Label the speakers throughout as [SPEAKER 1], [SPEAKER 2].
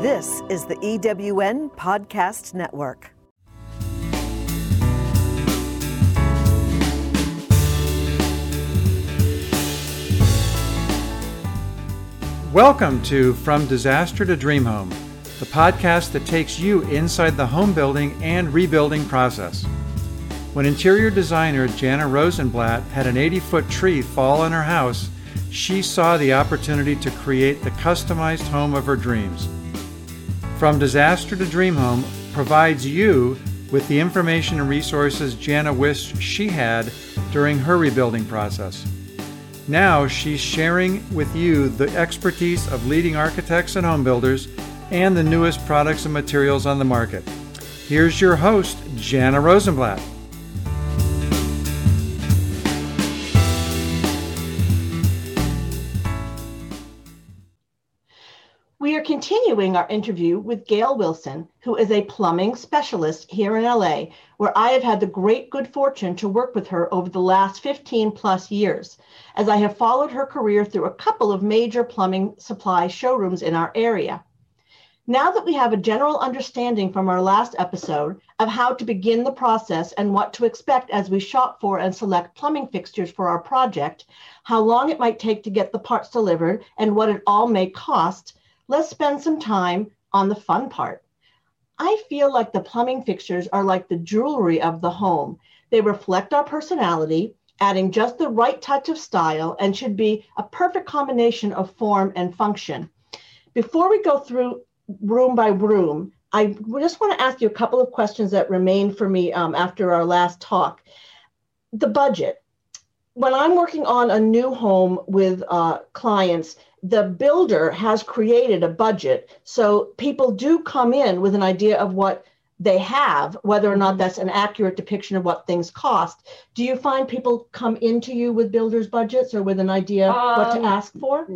[SPEAKER 1] This is the EWN Podcast Network.
[SPEAKER 2] Welcome to From Disaster to Dream Home, the podcast that takes you inside the home building and rebuilding process. When interior designer Jana Rosenblatt had an 80 foot tree fall on her house, she saw the opportunity to create the customized home of her dreams. From Disaster to Dream Home provides you with the information and resources Jana wished she had during her rebuilding process. Now she's sharing with you the expertise of leading architects and home builders and the newest products and materials on the market. Here's your host, Jana Rosenblatt.
[SPEAKER 3] We are continuing our interview with Gail Wilson, who is a plumbing specialist here in LA, where I have had the great good fortune to work with her over the last 15 plus years, as I have followed her career through a couple of major plumbing supply showrooms in our area. Now that we have a general understanding from our last episode of how to begin the process and what to expect as we shop for and select plumbing fixtures for our project, how long it might take to get the parts delivered, and what it all may cost, let's spend some time on the fun part. I feel like the plumbing fixtures are like the jewelry of the home. They reflect our personality, adding just the right touch of style, and should be a perfect combination of form and function. Before we go through room by room, I just want to ask you a couple of questions that remain for me um, after our last talk. The budget. When I'm working on a new home with uh, clients, the builder has created a budget. So people do come in with an idea of what they have, whether or not mm-hmm. that's an accurate depiction of what things cost. Do you find people come into you with builders' budgets or with an idea um, what to um, ask for?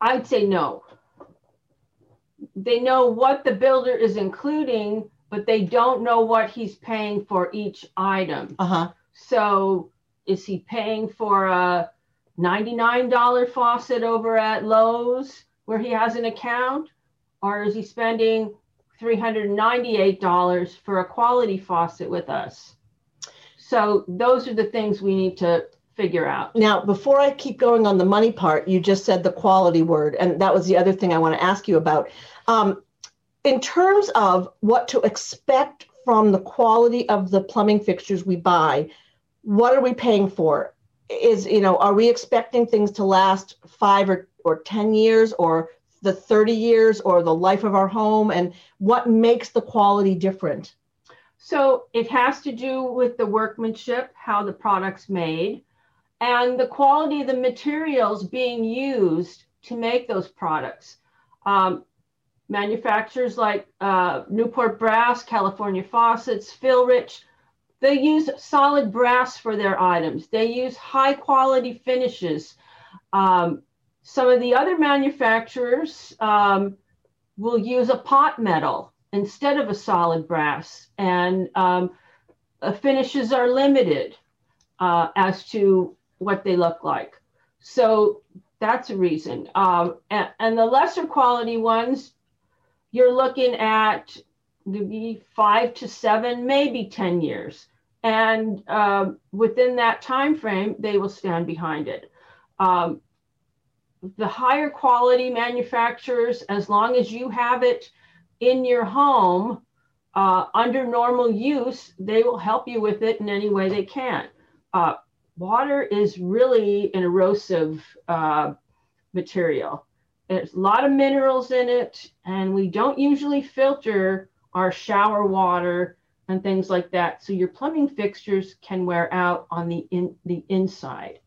[SPEAKER 4] I'd say no. They know what the builder is including, but they don't know what he's paying for each item.
[SPEAKER 3] Uh-huh.
[SPEAKER 4] So is he paying for a $99 faucet over at Lowe's where he has an account? Or is he spending $398 for a quality faucet with us? So those are the things we need to figure out.
[SPEAKER 3] Now, before I keep going on the money part, you just said the quality word, and that was the other thing I want to ask you about. Um, in terms of what to expect from the quality of the plumbing fixtures we buy, what are we paying for? Is you know are we expecting things to last five or, or 10 years or the 30 years or the life of our home? And what makes the quality different?
[SPEAKER 4] So it has to do with the workmanship how the product's made and the quality of the materials being used to make those products. Um, manufacturers like uh, newport brass california faucets Phylrich they use solid brass for their items. They use high quality finishes. Um, some of the other manufacturers um, will use a pot metal instead of a solid brass, and um, finishes are limited uh, as to what they look like. So that's a reason. Um, and, and the lesser quality ones, you're looking at maybe five to seven, maybe 10 years. And uh, within that time frame, they will stand behind it. Um, the higher quality manufacturers, as long as you have it in your home uh, under normal use, they will help you with it in any way they can. Uh, water is really an erosive uh, material. There's a lot of minerals in it, and we don't usually filter our shower water and things like that. So your plumbing fixtures can wear out on the in the inside.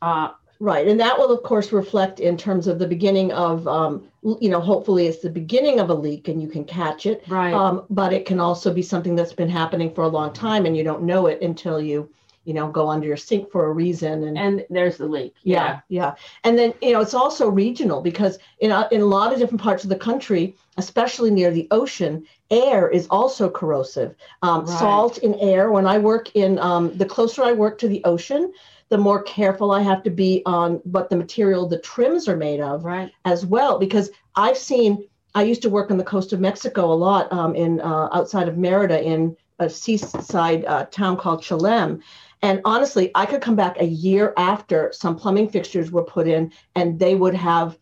[SPEAKER 3] Uh, right, and that will of course reflect in terms of the beginning of, um, you know, hopefully it's the beginning of a leak and you can catch it.
[SPEAKER 4] Right.
[SPEAKER 3] Um, but it can also be something that's been happening for a long time and you don't know it until you you know go under your sink for a reason
[SPEAKER 4] and and there's the leak
[SPEAKER 3] yeah yeah and then you know it's also regional because in a, in a lot of different parts of the country especially near the ocean air is also corrosive um, right. salt in air when i work in um, the closer i work to the ocean the more careful I have to be on what the material the trims are made of
[SPEAKER 4] Right.
[SPEAKER 3] as well. Because I've seen, I used to work on the coast of Mexico a lot um, in uh, outside of Merida in a seaside uh, town called Chelem. And honestly, I could come back a year after some plumbing fixtures were put in and they would have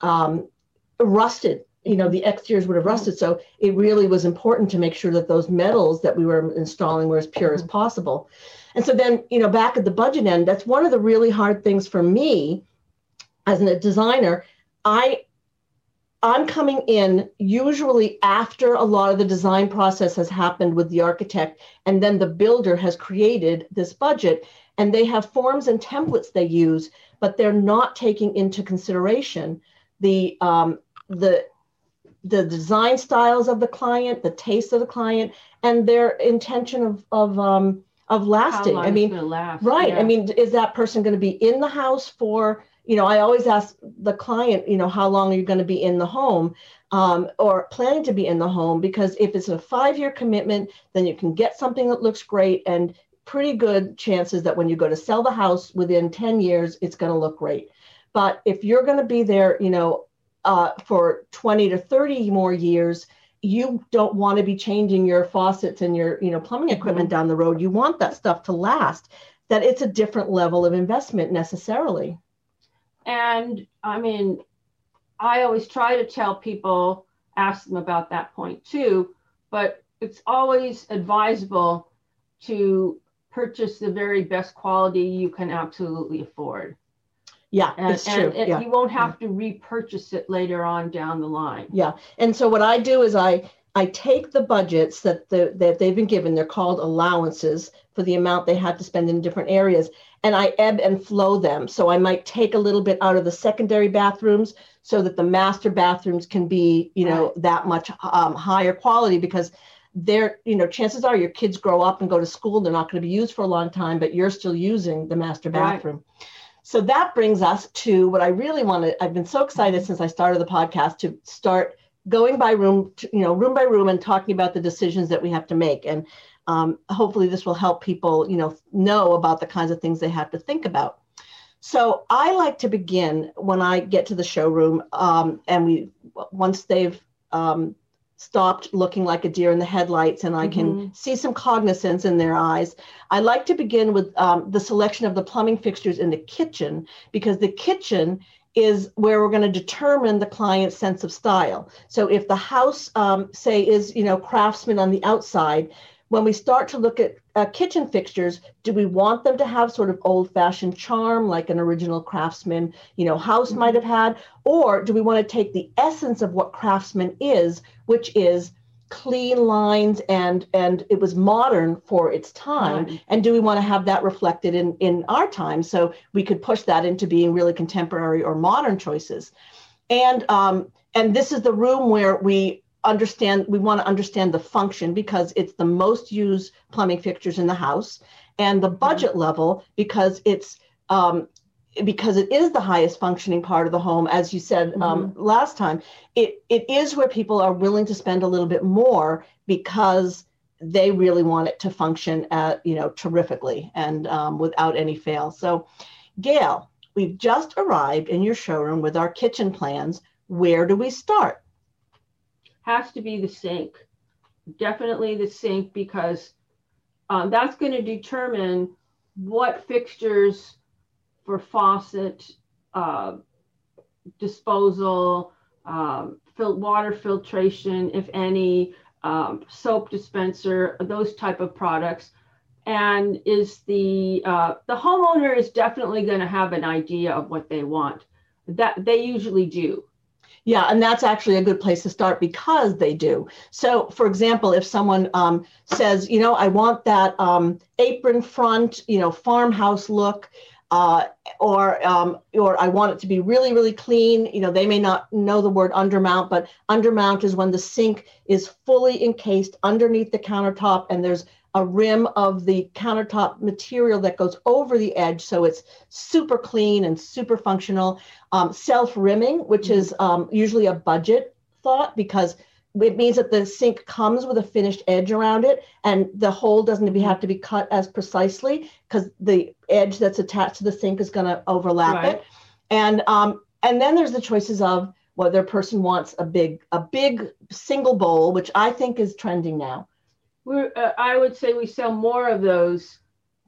[SPEAKER 3] um, rusted. You know, the exteriors would have rusted. So it really was important to make sure that those metals that we were installing were as pure as possible. And so then, you know, back at the budget end, that's one of the really hard things for me as a designer. I I'm coming in usually after a lot of the design process has happened with the architect, and then the builder has created this budget, and they have forms and templates they use, but they're not taking into consideration the um, the the design styles of the client, the taste of the client, and their intention of of um, of lasting. I mean,
[SPEAKER 4] last.
[SPEAKER 3] Right.
[SPEAKER 4] yeah.
[SPEAKER 3] I mean, is that person going to be in the house for, you know, I always ask the client, you know, how long are you going to be in the home um, or planning to be in the home? Because if it's a five year commitment, then you can get something that looks great and pretty good chances that when you go to sell the house within 10 years, it's going to look great. But if you're going to be there, you know, uh, for 20 to 30 more years, you don't want to be changing your faucets and your you know plumbing equipment down the road you want that stuff to last that it's a different level of investment necessarily
[SPEAKER 4] And I mean, I always try to tell people, ask them about that point too, but it's always advisable to purchase the very best quality you can absolutely afford.
[SPEAKER 3] yeah
[SPEAKER 4] And,
[SPEAKER 3] it's true
[SPEAKER 4] and it-
[SPEAKER 3] yeah
[SPEAKER 4] you won't have to repurchase it later on down the line.
[SPEAKER 3] yeah and so what i do is i i take the budgets that the that they've been given. They're called allowances for the amount they had to spend in different areas and i ebb and flow them. So i might take a little bit out of the secondary bathrooms so that the master bathrooms can be you know that much um, higher quality because they're you know chances are your kids grow up and go to school they're not going to be used for a long time but you're still using the master
[SPEAKER 4] Right.
[SPEAKER 3] bathroom. So that brings us to what i really wanted i've been so excited since i started the podcast to start going by room to, you know room by room and talking about the decisions that we have to make. And um, hopefully this will help people you know know about the kinds of things they have to think about. So i like to begin when i get to the showroom um, and we once they've um, stopped looking like a deer in the headlights and i can see some cognizance in their eyes i like to begin with um, the selection of the plumbing fixtures in the kitchen because the kitchen is where we're going to determine the client's sense of style. So if the house, um, say, is you know craftsman on the outside, when we start to look at uh, kitchen fixtures, do we want them to have sort of old-fashioned charm, like an original craftsman, you know, house might have had, or do we want to take the essence of what craftsman is, which is clean lines and and it was modern for its time.
[SPEAKER 4] Right.
[SPEAKER 3] and do we want to have that reflected in in our time? So we could push that into being really contemporary or modern choices. And um and this is the room where we understand we want to understand the function because it's the most used plumbing fixtures in the house and the budget level because it's um because it is the highest functioning part of the home as you said um, last time it it is where people are willing to spend a little bit more because they really want it to function at you know terrifically and um, without any fail. So gail we've just arrived in your showroom with our kitchen plans. Where do we start?
[SPEAKER 4] Has to be the sink. Definitely the sink because um, that's going to determine what fixtures for faucet uh, disposal, um, fil- water filtration, if any, um, soap dispenser, those type of products. And is the uh, the homeowner is definitely going to have an idea of what they want. That they usually do.
[SPEAKER 3] Yeah, and that's actually a good place to start because they do. So, for example, if someone um, says, you know, I want that um, apron front, you know, farmhouse look, uh, or um, or I want it to be really, really clean. You know, they may not know the word undermount, but undermount is when the sink is fully encased underneath the countertop, and there's a rim of the countertop material that goes over the edge, so it's super clean and super functional. Um, self rimming, which is um, usually a budget thought because it means that the sink comes with a finished edge around it and the hole doesn't have to be cut as precisely because the edge that's attached to the sink is going to overlap
[SPEAKER 4] Right.
[SPEAKER 3] it and um, and then there's the choices of whether a person wants a big a big single bowl which i think is trending now
[SPEAKER 4] We're, uh, I would say we sell more of those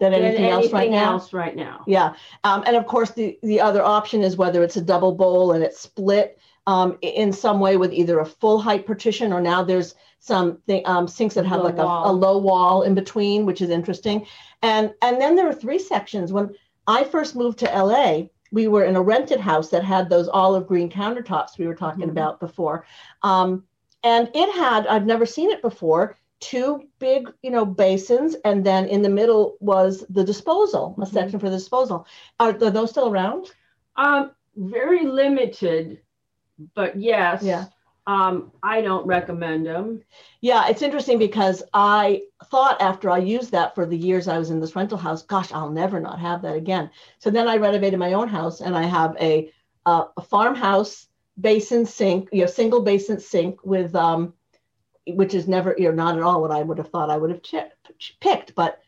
[SPEAKER 3] than
[SPEAKER 4] than
[SPEAKER 3] anything, else right now
[SPEAKER 4] else right now.
[SPEAKER 3] Yeah, um, and of course the the other option is whether it's a double bowl and it's split um, in some way with either a full height partition or now there's some thi- um, sinks that have
[SPEAKER 4] Low
[SPEAKER 3] like a, a low wall in between, which is interesting. And and then there are three sections. When I first moved to LA, we were in a rented house that had those olive green countertops we were talking
[SPEAKER 4] Mhm.
[SPEAKER 3] about before, um, and it had I've never seen it before. Two big, you know, basins, and then in the middle was the disposal, a
[SPEAKER 4] Mhm.
[SPEAKER 3] section for the disposal. Are, are those still around?
[SPEAKER 4] Um, very limited, but yes.
[SPEAKER 3] Yeah.
[SPEAKER 4] Um, I don't recommend them.
[SPEAKER 3] Yeah, it's interesting because I thought after I used that for the years I was in this rental house, gosh, I'll never not have that again. So then I renovated my own house and I have a uh, a farmhouse basin sink, you know, single basin sink with um, which is never, you know, not at all what I would have thought I would have chi- picked, but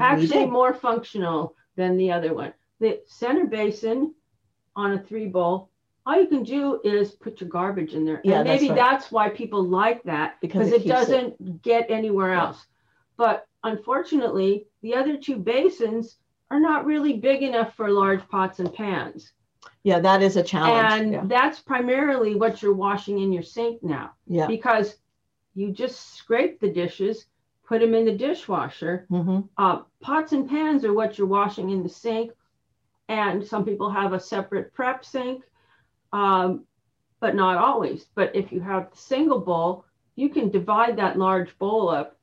[SPEAKER 4] Actually, more functional than the other one. The center basin on a three bowl, all you can do is put your garbage in there.
[SPEAKER 3] Yeah,
[SPEAKER 4] and
[SPEAKER 3] that's
[SPEAKER 4] maybe
[SPEAKER 3] right.
[SPEAKER 4] that's why people like that
[SPEAKER 3] Because it
[SPEAKER 4] it, doesn't get anywhere
[SPEAKER 3] Yeah.
[SPEAKER 4] else. But unfortunately, the other two basins are not really big enough for large pots and pans.
[SPEAKER 3] yeah, that is a challenge.
[SPEAKER 4] and
[SPEAKER 3] yeah.
[SPEAKER 4] that's primarily what you're washing in your sink now
[SPEAKER 3] yeah.
[SPEAKER 4] because you just scrape the dishes, put them in the dishwasher.
[SPEAKER 3] Mm-hmm.
[SPEAKER 4] Uh, pots and pans are what you're washing in the sink, and some people have a separate prep sink, um, but not always. But if you have the single bowl, you can divide that large bowl up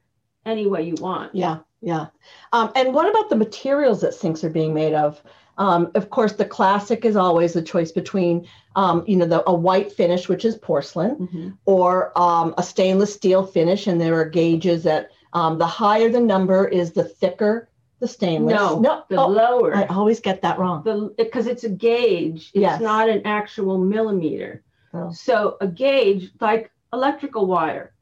[SPEAKER 4] any way you want.
[SPEAKER 3] Yeah, yeah. Um, and what about the materials that sinks are being made of? Um, of course, the classic is always the choice between, um, you know, the, a white finish, which is porcelain,
[SPEAKER 4] Mhm.
[SPEAKER 3] or um, a stainless steel finish. And there are gauges that um, the higher the number is, the thicker the stainless.
[SPEAKER 4] No,
[SPEAKER 3] no,
[SPEAKER 4] the
[SPEAKER 3] oh,
[SPEAKER 4] lower.
[SPEAKER 3] I always get that wrong.
[SPEAKER 4] because it's a gauge it's
[SPEAKER 3] Yes.
[SPEAKER 4] not an actual millimeter
[SPEAKER 3] Oh.
[SPEAKER 4] so a gauge like electrical wire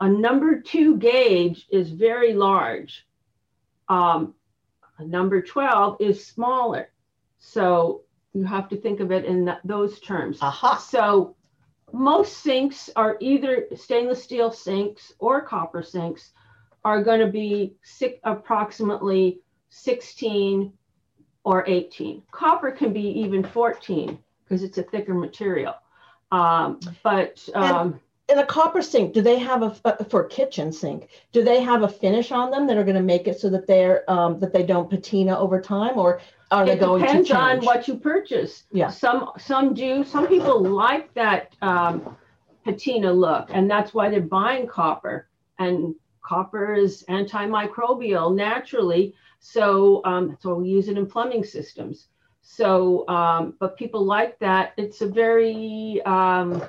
[SPEAKER 4] a number two gauge is very large um, a number 12 is smaller so you have to think of it in that, those terms
[SPEAKER 3] Aha.
[SPEAKER 4] so most sinks are either stainless steel sinks or copper sinks are going to be six, approximately 16 or 18. Copper can be even 14 because it's a thicker material. Um, but um,
[SPEAKER 3] In a copper sink, do they have a uh, for a kitchen sink? Do they have a finish on them that are going to make it so that they're um, that they don't patina over time, or are they going
[SPEAKER 4] it
[SPEAKER 3] going
[SPEAKER 4] depends on what you purchase.
[SPEAKER 3] Yeah.
[SPEAKER 4] Some some do. Some people like that um, patina look, and that's why they're buying copper. And copper is antimicrobial naturally, so um, so we use it in plumbing systems. So, um, but people like that. It's a very, um,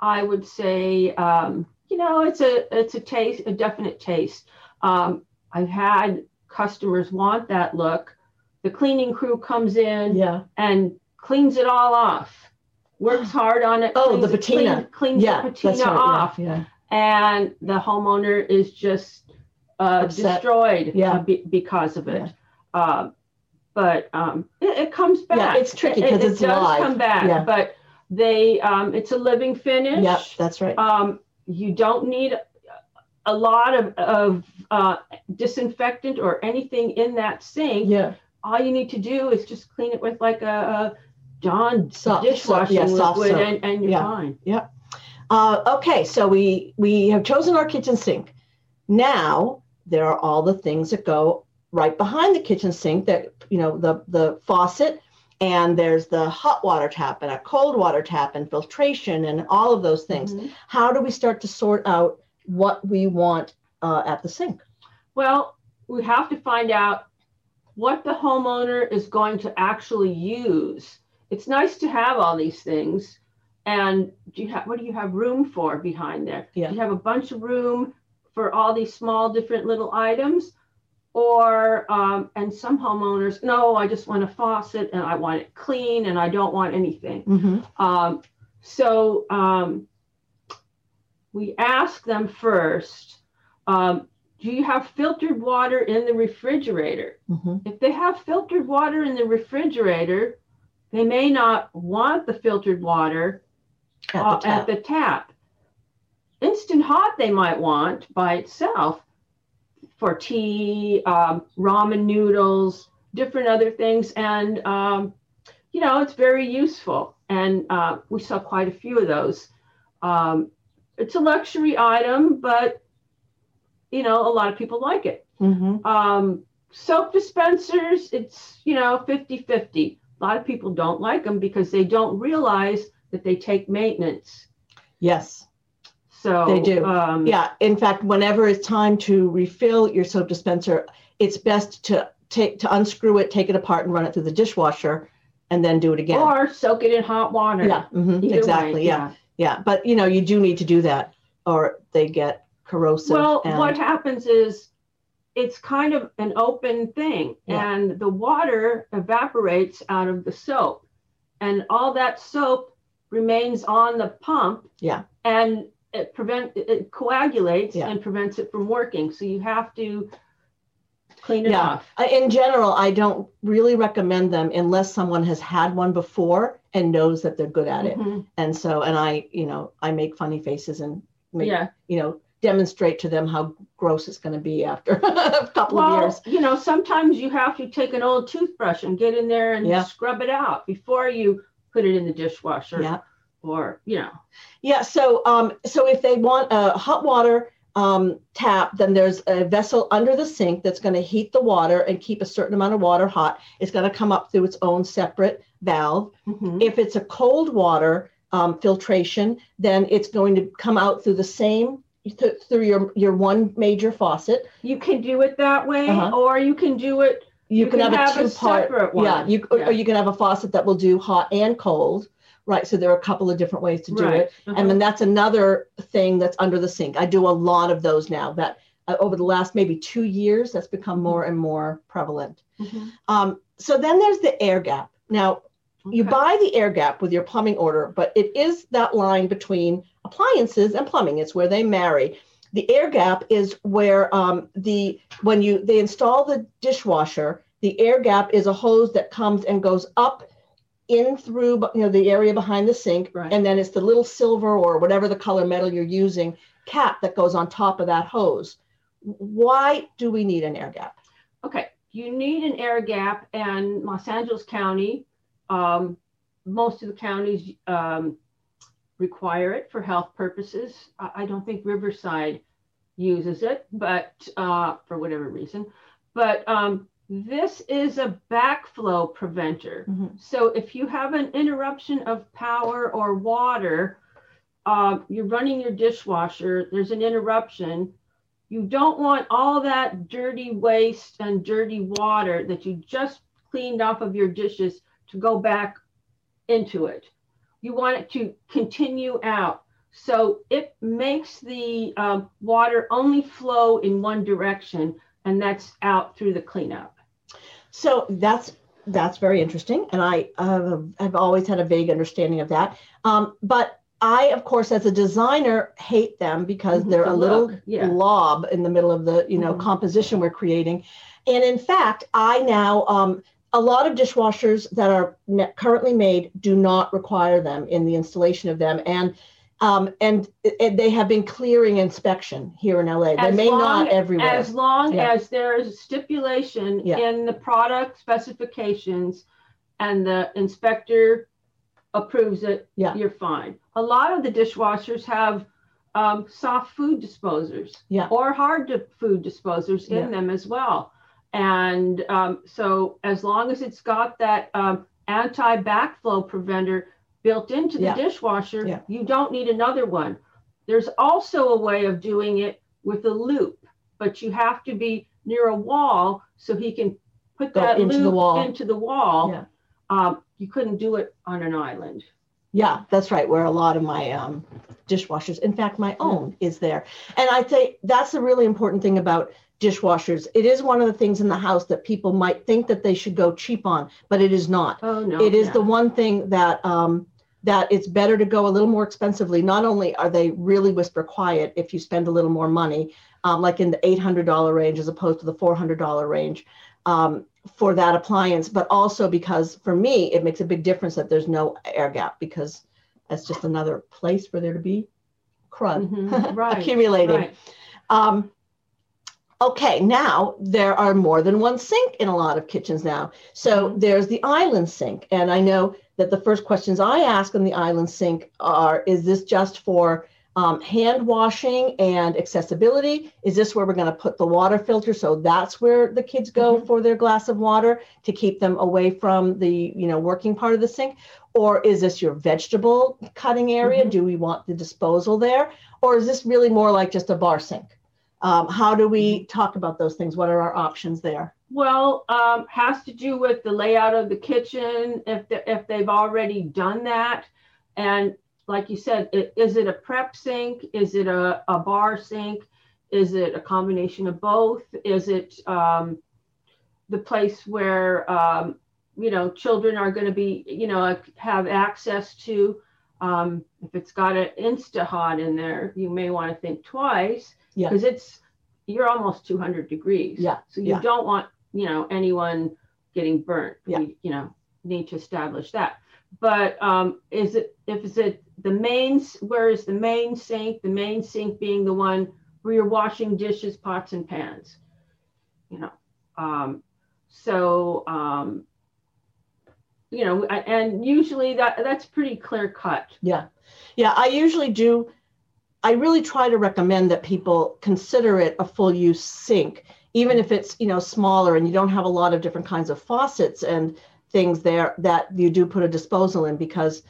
[SPEAKER 4] I would say, um, you know, it's a it's a taste, a definite taste. Um, I've had customers want that look. The cleaning crew comes in
[SPEAKER 3] yeah.
[SPEAKER 4] and cleans it all off. Works hard on it.
[SPEAKER 3] Oh, the
[SPEAKER 4] it-
[SPEAKER 3] patina.
[SPEAKER 4] clean- cleans
[SPEAKER 3] Yeah,
[SPEAKER 4] the patina
[SPEAKER 3] right.
[SPEAKER 4] off,
[SPEAKER 3] Yeah,
[SPEAKER 4] and the homeowner is just uh, destroyed
[SPEAKER 3] Yeah.
[SPEAKER 4] uh, be- because of it. Um, but um, it, it comes back.
[SPEAKER 3] Yeah, it's tricky
[SPEAKER 4] It-
[SPEAKER 3] 'cause
[SPEAKER 4] it
[SPEAKER 3] it's
[SPEAKER 4] does
[SPEAKER 3] live.
[SPEAKER 4] come back,
[SPEAKER 3] Yeah.
[SPEAKER 4] but they um, it's a living finish.
[SPEAKER 3] yeah, that's right.
[SPEAKER 4] Um, you don't need a lot of, of uh, disinfectant or anything in that sink
[SPEAKER 3] yeah,
[SPEAKER 4] all you need to do is just clean it with like a, a Dawn
[SPEAKER 3] Soft-
[SPEAKER 4] dishwashing
[SPEAKER 3] soft- yeah, soft
[SPEAKER 4] liquid,
[SPEAKER 3] soap.
[SPEAKER 4] and, and you're
[SPEAKER 3] Yeah.
[SPEAKER 4] fine.
[SPEAKER 3] Uh, okay, so we we have chosen our kitchen sink. Now there are all the things that go right behind the kitchen sink. That you know the the faucet, and there's the hot water tap and a cold water tap and filtration and all of those things.
[SPEAKER 4] Mhm.
[SPEAKER 3] How do we start to sort out what we want uh, at the sink?
[SPEAKER 4] Well, we have to find out what the homeowner is going to actually use. It's nice to have all these things. And do you have what do you have room for behind there?
[SPEAKER 3] Yeah.
[SPEAKER 4] Do you have a bunch of room for all these small different little items? Or um, and some homeowners, no, I just want a faucet and I want it clean and I don't want anything.
[SPEAKER 3] Mm-hmm.
[SPEAKER 4] Um, so um, we ask them first um, do you have filtered water in the refrigerator?
[SPEAKER 3] Mhm.
[SPEAKER 4] If they have filtered water in the refrigerator, they may not want the filtered water
[SPEAKER 3] At
[SPEAKER 4] uh,
[SPEAKER 3] the tap.
[SPEAKER 4] at the tap. Instant hot, they might want by itself for tea, um, ramen noodles, different other things. And, um, you know, it's very useful. And uh, we saw quite a few of those. Um, it's a luxury item, but, you know, a lot of people like it.
[SPEAKER 3] Mhm.
[SPEAKER 4] Um, soap dispensers, it's, you know, 50 50. A lot of people don't like them because they don't realize that they take maintenance.
[SPEAKER 3] Yes.
[SPEAKER 4] So
[SPEAKER 3] They do.
[SPEAKER 4] Um,
[SPEAKER 3] Yeah. In fact, whenever it's time to refill your soap dispenser, it's best to take to unscrew it, take it apart, and run it through the dishwasher, and then do it again.
[SPEAKER 4] Or soak it in hot water.
[SPEAKER 3] yeah. mhm,
[SPEAKER 4] Either way,
[SPEAKER 3] exactly. yeah. Yeah. But you know, you do need to do that, or they get corrosive.
[SPEAKER 4] Well,
[SPEAKER 3] and-
[SPEAKER 4] what happens is it's kind of an open thing,
[SPEAKER 3] Yeah.
[SPEAKER 4] and the water evaporates out of the soap, and all that soap remains on the pump.
[SPEAKER 3] Yeah.
[SPEAKER 4] And it prevent it- it coagulates
[SPEAKER 3] Yeah.
[SPEAKER 4] and prevents it from working. So you have to clean it
[SPEAKER 3] Yeah.
[SPEAKER 4] off.
[SPEAKER 3] In general, I don't really recommend them unless someone has had one before and knows that they're good at it.
[SPEAKER 4] Mhm.
[SPEAKER 3] And so, and I, you know, I make funny faces and make,
[SPEAKER 4] Yeah.
[SPEAKER 3] you know, demonstrate to them how gross it's going to be after a couple of
[SPEAKER 4] Well,
[SPEAKER 3] years.
[SPEAKER 4] you know, sometimes you have to take an old toothbrush and get in there and
[SPEAKER 3] Yeah.
[SPEAKER 4] scrub it out before you put it in the dishwasher.
[SPEAKER 3] Yeah.
[SPEAKER 4] Or, you know,
[SPEAKER 3] Yeah. So, um, so if they want a hot water um, tap, then there's a vessel under the sink that's going to heat the water and keep a certain amount of water hot. It's going to come up through its own separate valve.
[SPEAKER 4] mhm.
[SPEAKER 3] If it's a cold water um, filtration, then it's going to come out through the same th- through your your one major faucet.
[SPEAKER 4] you can do it that way,
[SPEAKER 3] Uh-huh.
[SPEAKER 4] or you can do it.
[SPEAKER 3] You,
[SPEAKER 4] You
[SPEAKER 3] can,
[SPEAKER 4] can
[SPEAKER 3] have,
[SPEAKER 4] have
[SPEAKER 3] a two part. Yeah, you or-
[SPEAKER 4] Yeah.
[SPEAKER 3] or you can have a faucet that will do hot and cold. Right. So there are a couple of different ways to do
[SPEAKER 4] Right.
[SPEAKER 3] it.
[SPEAKER 4] Uh-huh.
[SPEAKER 3] And then that's another thing that's under the sink. I do a lot of those now. That uh, over the last maybe two years, that's become more and more prevalent.
[SPEAKER 4] Mhm.
[SPEAKER 3] Um, so then there's the air gap. Now you buy the air gap with your plumbing order, but it is that line between appliances and plumbing. It's where they marry. The air gap is where um, the when you they install the dishwasher, the air gap is a hose that comes and goes up in through you know the area behind the sink,
[SPEAKER 4] Right.
[SPEAKER 3] and then it's the little silver or whatever the color metal you're using cap that goes on top of that hose. Why do we need an air gap?
[SPEAKER 4] Okay, you need an air gap, and Los Angeles County, um, most of the counties um, require it for health purposes. I, I don't think Riverside uses it, but uh, for whatever reason. But um, this is a backflow preventer.
[SPEAKER 3] Mhm.
[SPEAKER 4] So if you have an interruption of power or water, uh, you're running your dishwasher, there's an interruption. You don't want all that dirty waste and dirty water that you just cleaned off of your dishes to go back into it. You want it to continue out. So it makes the um, water only flow in one direction, and that's out through the cleanup.
[SPEAKER 3] So that's that's very interesting, and I uh, I've always had a vague understanding of that. Um, but I, of course, as a designer, hate them because
[SPEAKER 4] Mhm,
[SPEAKER 3] they're
[SPEAKER 4] the
[SPEAKER 3] a little
[SPEAKER 4] yeah.
[SPEAKER 3] blob in the middle of the you know
[SPEAKER 4] Mhm.
[SPEAKER 3] composition we're creating. And in fact, I now um, a lot of dishwashers that are currently made do not require them in the installation of them, and um, and, and they have been clearing inspection here in LA. They
[SPEAKER 4] As
[SPEAKER 3] may
[SPEAKER 4] long
[SPEAKER 3] not everywhere.
[SPEAKER 4] As long
[SPEAKER 3] Yeah.
[SPEAKER 4] as there is a stipulation
[SPEAKER 3] Yeah.
[SPEAKER 4] in the product specifications and the inspector approves it,
[SPEAKER 3] Yeah.
[SPEAKER 4] you're fine. A lot of the dishwashers have um, soft food disposers
[SPEAKER 3] Yeah.
[SPEAKER 4] or hard food disposers in
[SPEAKER 3] Yeah.
[SPEAKER 4] them as well. And um, so, as long as it's got that um, anti backflow preventer built into the
[SPEAKER 3] Yeah.
[SPEAKER 4] dishwasher,
[SPEAKER 3] Yeah.
[SPEAKER 4] you don't need another one. There's also a way of doing it with a loop, but you have to be near a wall so he can put
[SPEAKER 3] Go
[SPEAKER 4] that
[SPEAKER 3] into the
[SPEAKER 4] loop
[SPEAKER 3] wall.
[SPEAKER 4] into the wall.
[SPEAKER 3] Yeah.
[SPEAKER 4] Um, you couldn't do it on an island.
[SPEAKER 3] Yeah, that's right. Where a lot of my um, dishwashers, in fact, my own is there. And I'd say that's the really important thing about dishwashers. It is one of the things in the house that people might think that they should go cheap on, but it is not.
[SPEAKER 4] Oh no!
[SPEAKER 3] it is
[SPEAKER 4] yeah.
[SPEAKER 3] the one thing that um, that it's better to go a little more expensively. Not only are they really whisper quiet if you spend a little more money, um, like in the $800 range as opposed to the $400 range um, for that appliance, but also because for me, it makes a big difference that there's no air gap because that's just another place for there to be crud
[SPEAKER 4] Mhm, right,
[SPEAKER 3] accumulating.
[SPEAKER 4] right.
[SPEAKER 3] Um, okay, now there are more than one sink in a lot of kitchens now. So
[SPEAKER 4] Mhm.
[SPEAKER 3] there's the island sink. And I know that the first questions I ask on the island sink are Is this just for um, hand washing and accessibility? Is this where we're going to put the water filter? So that's where the kids go
[SPEAKER 4] Mhm.
[SPEAKER 3] for their glass of water to keep them away from the you know working part of the sink? Or is this your vegetable cutting area?
[SPEAKER 4] Mhm.
[SPEAKER 3] Do we want the disposal there? Or is this really more like just a bar sink? Um, how do we talk about those things? What are our options there?
[SPEAKER 4] Well, um, has to do with the layout of the kitchen. If the, if they've already done that, and like you said, i- is it a prep sink? Is it a, a bar sink? Is it a combination of both? Is it um, the place where um, you know children are going to be you know have access to? Um, if it's got an Instahot in there, you may want to think twice
[SPEAKER 3] Yeah.
[SPEAKER 4] because it's you're almost 200 degrees.
[SPEAKER 3] Yeah,
[SPEAKER 4] So you
[SPEAKER 3] yeah.
[SPEAKER 4] don't want you know anyone getting burnt.
[SPEAKER 3] Yeah.
[SPEAKER 4] We, you know need to establish that. But um, is it if is it the main where is the main sink? The main sink being the one where you're washing dishes, pots, and pans. You know, um, so um, you know, and usually that that's pretty clear cut.
[SPEAKER 3] Yeah. Yeah. I usually do. I really try to recommend that people consider it a full use sink, even if it's, you know, smaller and you don't have a lot of different kinds of faucets and things there that you do put a disposal in because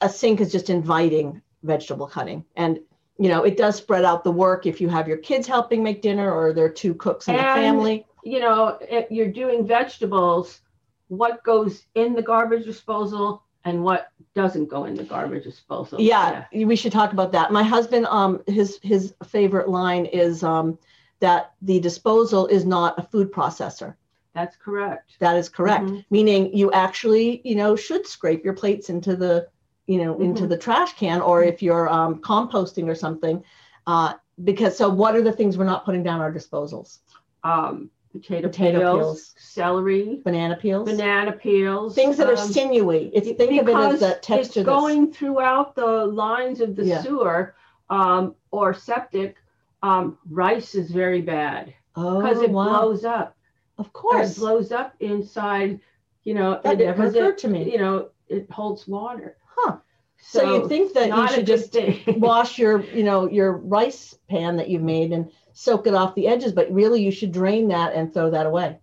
[SPEAKER 3] a sink is just inviting vegetable cutting. And, you know, it does spread out the work if you have your kids helping make dinner or there are two cooks in the
[SPEAKER 4] And-
[SPEAKER 3] family.
[SPEAKER 4] you know, if you're doing vegetables, what goes in the garbage disposal and what doesn't go in the garbage disposal.
[SPEAKER 3] yeah, we should talk about that my husband um his his favorite line is um that the disposal is not a food processor
[SPEAKER 4] that's correct.
[SPEAKER 3] that is correct
[SPEAKER 4] Mhm.
[SPEAKER 3] meaning you actually you know should scrape your plates into the you know into
[SPEAKER 4] Mhm.
[SPEAKER 3] the trash can or if you're um, composting or something uh because so what are the things we're not putting down our disposals
[SPEAKER 4] Um, potato,
[SPEAKER 3] Potato
[SPEAKER 4] peels,
[SPEAKER 3] peels.
[SPEAKER 4] celery,
[SPEAKER 3] banana peels
[SPEAKER 4] banana peels,
[SPEAKER 3] things that are
[SPEAKER 4] um,
[SPEAKER 3] sinewy it's think of it as that texture
[SPEAKER 4] It's
[SPEAKER 3] that's-
[SPEAKER 4] going throughout the lines of the
[SPEAKER 3] Yeah.
[SPEAKER 4] sewer um, or septic. Um, rice is very bad
[SPEAKER 3] oh
[SPEAKER 4] because it
[SPEAKER 3] wow.
[SPEAKER 4] blows up.
[SPEAKER 3] of
[SPEAKER 4] It
[SPEAKER 3] course
[SPEAKER 4] blows up inside. You know,
[SPEAKER 3] that
[SPEAKER 4] it-
[SPEAKER 3] never
[SPEAKER 4] 'cause it-
[SPEAKER 3] to me
[SPEAKER 4] You know, it holds water.
[SPEAKER 3] huh so, you'd think that you should just wash your you know your rice pan that you've made and soak it off the edges but really you should drain that and throw that away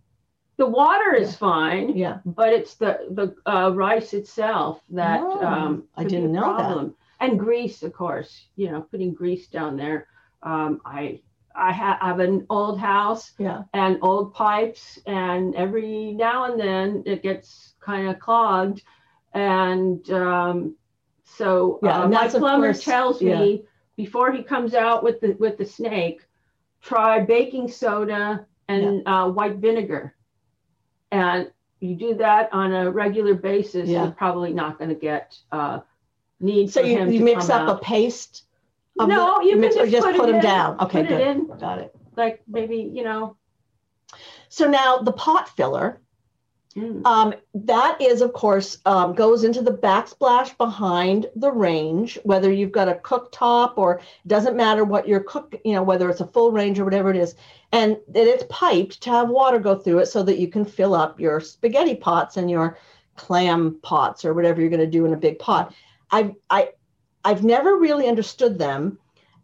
[SPEAKER 4] the water is fine,
[SPEAKER 3] yeah
[SPEAKER 4] but it's the the uh, rice itself that
[SPEAKER 3] Oh,
[SPEAKER 4] um,
[SPEAKER 3] I
[SPEAKER 4] could be a
[SPEAKER 3] didn't know that.
[SPEAKER 4] And grease, of course. You know, putting grease down there. Um, I I ha- have an old house
[SPEAKER 3] yeah.
[SPEAKER 4] and old pipes, and every now and then it gets kind of clogged, and um, so
[SPEAKER 3] Yeah,
[SPEAKER 4] uh,
[SPEAKER 3] and
[SPEAKER 4] my plumber
[SPEAKER 3] course-
[SPEAKER 4] tells me before he comes out with the with the snake, try baking soda and uh, white vinegar, and you do that on a regular basis,
[SPEAKER 3] Yeah.
[SPEAKER 4] you're probably not going to get uh, need
[SPEAKER 3] so
[SPEAKER 4] for
[SPEAKER 3] you, you mix up a paste of
[SPEAKER 4] No,
[SPEAKER 3] the-
[SPEAKER 4] you can
[SPEAKER 3] mix- or
[SPEAKER 4] just, put,
[SPEAKER 3] put them
[SPEAKER 4] in,
[SPEAKER 3] down okay
[SPEAKER 4] put
[SPEAKER 3] good
[SPEAKER 4] it in,
[SPEAKER 3] got it
[SPEAKER 4] like maybe you know.
[SPEAKER 3] so now the pot filler
[SPEAKER 4] mm,
[SPEAKER 3] Um, that is, of course, um, goes into the backsplash behind the range, whether you've got a cooktop or doesn't matter what your cook, you know, whether it's a full range or whatever it is. And that it's piped to have water go through it so that you can fill up your spaghetti pots and your clam pots or whatever you're going to do in a big pot. I've, I, I've never really understood them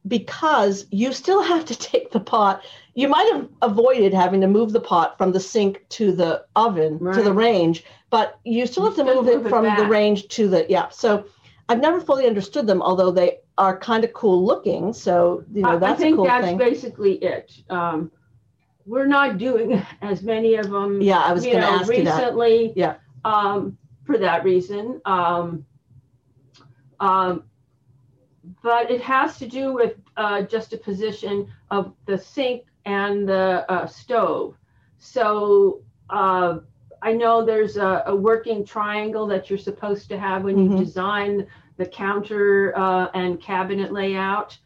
[SPEAKER 3] because you still have to take the pot. You might have avoided having to move the pot from the sink to the oven to the range, but you still
[SPEAKER 4] You
[SPEAKER 3] have to
[SPEAKER 4] still
[SPEAKER 3] move it
[SPEAKER 4] move it
[SPEAKER 3] from the range to the yeah. So I've never fully understood them, although they are kind of cool looking. So you know
[SPEAKER 4] I- I
[SPEAKER 3] that's
[SPEAKER 4] think
[SPEAKER 3] a cool thing.
[SPEAKER 4] that's
[SPEAKER 3] thing.
[SPEAKER 4] basically it. Um, we're not doing as many of them.
[SPEAKER 3] Yeah, I was going to ask you that.
[SPEAKER 4] recently.
[SPEAKER 3] Yeah.
[SPEAKER 4] Um, for that reason. Um, um, but it has to do with uh, just a position of the sink and the uh, stove. So uh, I know there's a, a, working triangle that you're supposed to have when mm-hmm. you design the counter uh, and cabinet layout.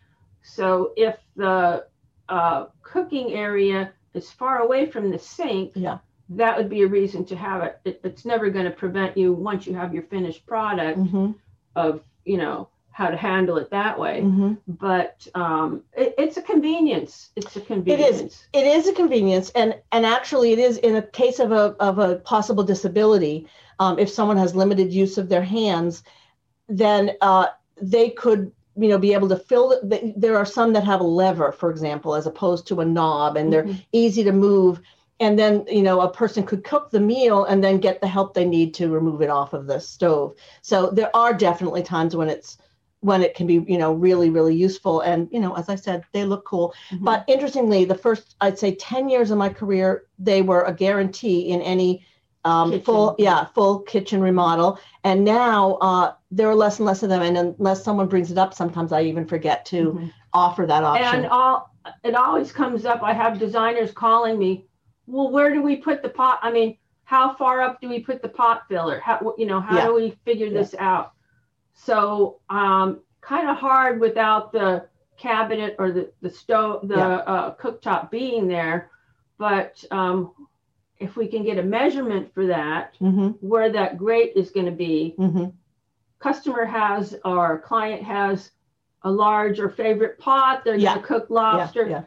[SPEAKER 4] So if the uh, cooking area is far away from the sink,
[SPEAKER 3] yeah.
[SPEAKER 4] that would be a reason to have it. it it's never going to prevent you once you have your finished product mm-hmm. of you know how to handle it that way. Mm-hmm. But um, it, it's a convenience. It's a convenience.
[SPEAKER 3] It is. It is a convenience, and and actually, it is in a case of a of a possible disability. Um, if someone has limited use of their hands, then uh, they could you know be able to fill the, there are some that have a lever for example as opposed to a knob and they're mm-hmm. easy to move and then you know a person could cook the meal and then get the help they need to remove it off of the stove so there are definitely times when it's when it can be you know really really useful. And you know as i said they look cool. Mm-hmm. but interestingly the first i'd say 10 years of my career they were a guarantee in any um, full yeah full kitchen remodel. And now uh, there are less and less of them. And unless someone brings it up sometimes i even forget to mm-hmm. offer that option.
[SPEAKER 4] And all it always comes up. I have designers calling me well where do we put the pot? I mean how far up do we put the pot filler? How you know how yeah. do we figure yeah. this out so um, kind of hard without the cabinet or the the stove the yeah. uh, cooktop being there but um, if we can get a measurement for that, mm-hmm. where that grate is going to be, mm-hmm. customer has or client has a large or favorite pot, they're yeah. going to cook lobster. Yeah.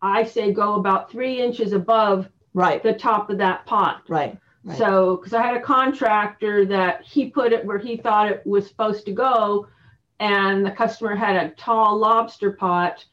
[SPEAKER 4] I say go about three inches above
[SPEAKER 3] right.
[SPEAKER 4] the top of that pot.
[SPEAKER 3] Right. Right.
[SPEAKER 4] So, because I had a contractor that he put it where he thought it was supposed to go, and the customer had a tall lobster pot,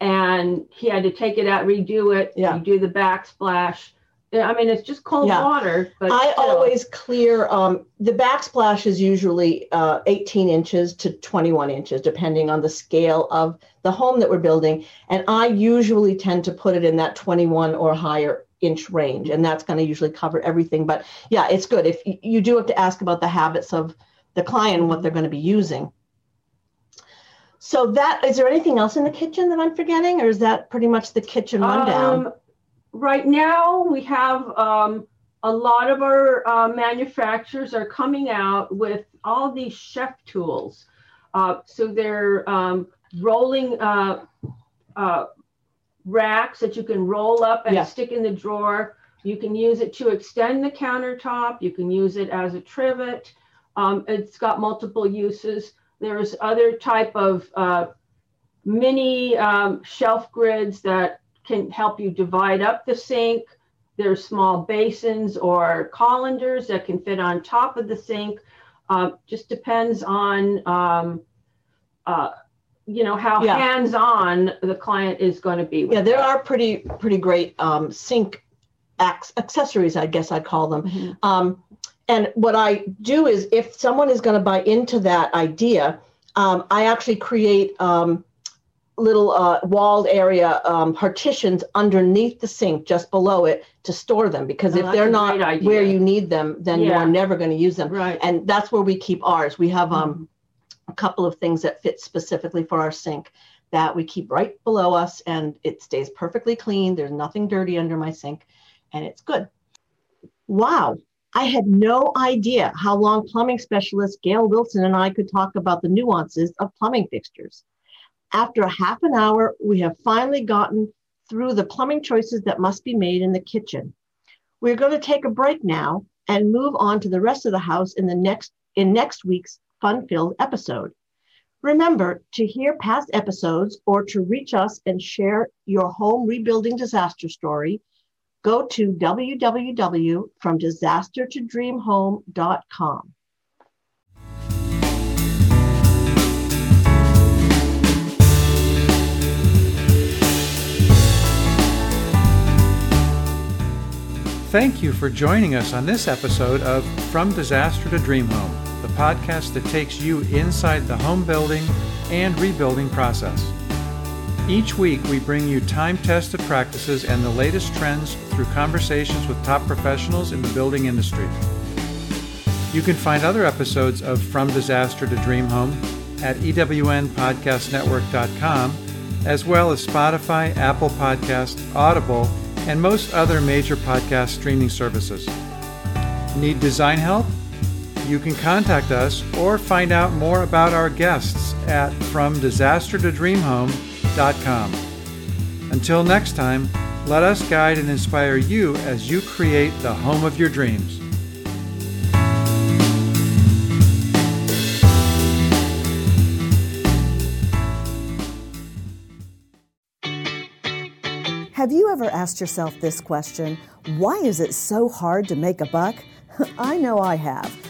[SPEAKER 4] and he had to take it out, redo it, yeah. redo the backsplash I mean, it's just cold yeah. water. But
[SPEAKER 3] I still. always clear. Um, the backsplash is usually uh, 18 inches to 21 inches, depending on the scale of the home that we're building. And I usually tend to put it in that 21 or higher inch range, and that's going to usually cover everything. But yeah, it's good. If you do have to ask about the habits of the client what they're going to be using. So that is there anything else in the kitchen that I'm forgetting, or is that pretty much the kitchen rundown? Um,
[SPEAKER 4] right now we have um, a lot of our uh, manufacturers are coming out with all these chef tools. Uh, so they're um, rolling uh, uh racks that you can roll up and yeah. stick in the drawer. You can use it to extend the countertop. You can use it as a trivet. Um, it's got multiple uses. There's other type of uh, mini um, shelf grids that can help you divide up the sink. There's small basins or colanders that can fit on top of the sink. Uh, just depends on, um, uh, you know, how yeah. hands-on the client is going to be.
[SPEAKER 3] yeah, there that. are pretty pretty great um, sink accessories, I guess I'd call them. Mm-hmm. Um, and what I do is, if someone is going to buy into that idea, um, I actually create um, little uh, walled area um, partitions underneath the sink, just below it, to store them. Because oh, if they're not where you need them, then yeah. you are never going to use them.
[SPEAKER 4] Right.
[SPEAKER 3] And that's where we keep ours. We have um, mm-hmm. A couple of things that fit specifically for our sink that we keep right below us, and it stays perfectly clean. There's nothing dirty under my sink, and it's good. Wow. I had no idea how long plumbing specialist Gail Wilson and I could talk about the nuances of plumbing fixtures. After a half an hour, we have finally gotten through the plumbing choices that must be made in the kitchen. We're going to take a break now and move on to the rest of the house in the next in next week's fun-filled episode. Remember to hear past episodes or to reach us and share your home rebuilding disaster story, go to www.fromdisastertodreamhome.com.
[SPEAKER 2] Thank you for joining us on this episode of From Disaster to Dream Home, the podcast that takes you inside the home building and rebuilding process. Each week, we bring you time tested practices and the latest trends through conversations with top professionals in the building industry. You can find other episodes of From Disaster to Dream Home at ewnpodcastnetwork.com, as well as Spotify, Apple Podcast, Audible, and most other major podcast streaming services. Need design help? You can contact us or find out more about our guests at FromDisasterToDreamHome.com. Until next time, let us guide and inspire you as you create the home of your dreams.
[SPEAKER 1] Have you ever asked yourself this question? Why is it so hard to make a buck? I know I have.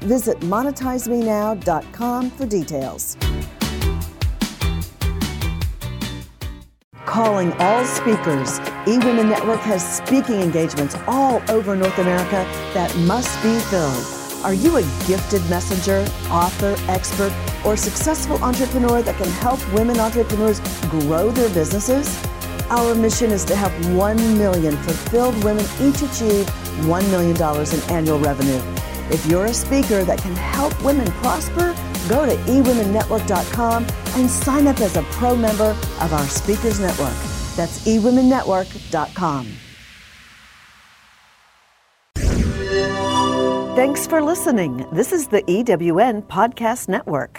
[SPEAKER 1] Visit monetizemenow.com for details. Calling all speakers, eWomen Network has speaking engagements all over North America that must be filled. Are you a gifted messenger, author, expert, or successful entrepreneur that can help women entrepreneurs grow their businesses? Our mission is to help 1 million fulfilled women each achieve $1 million in annual revenue. If you're a speaker that can help women prosper, go to eWomenNetwork.com and sign up as a pro member of our Speakers Network. That's eWomenNetwork.com. Thanks for listening. This is the EWN Podcast Network.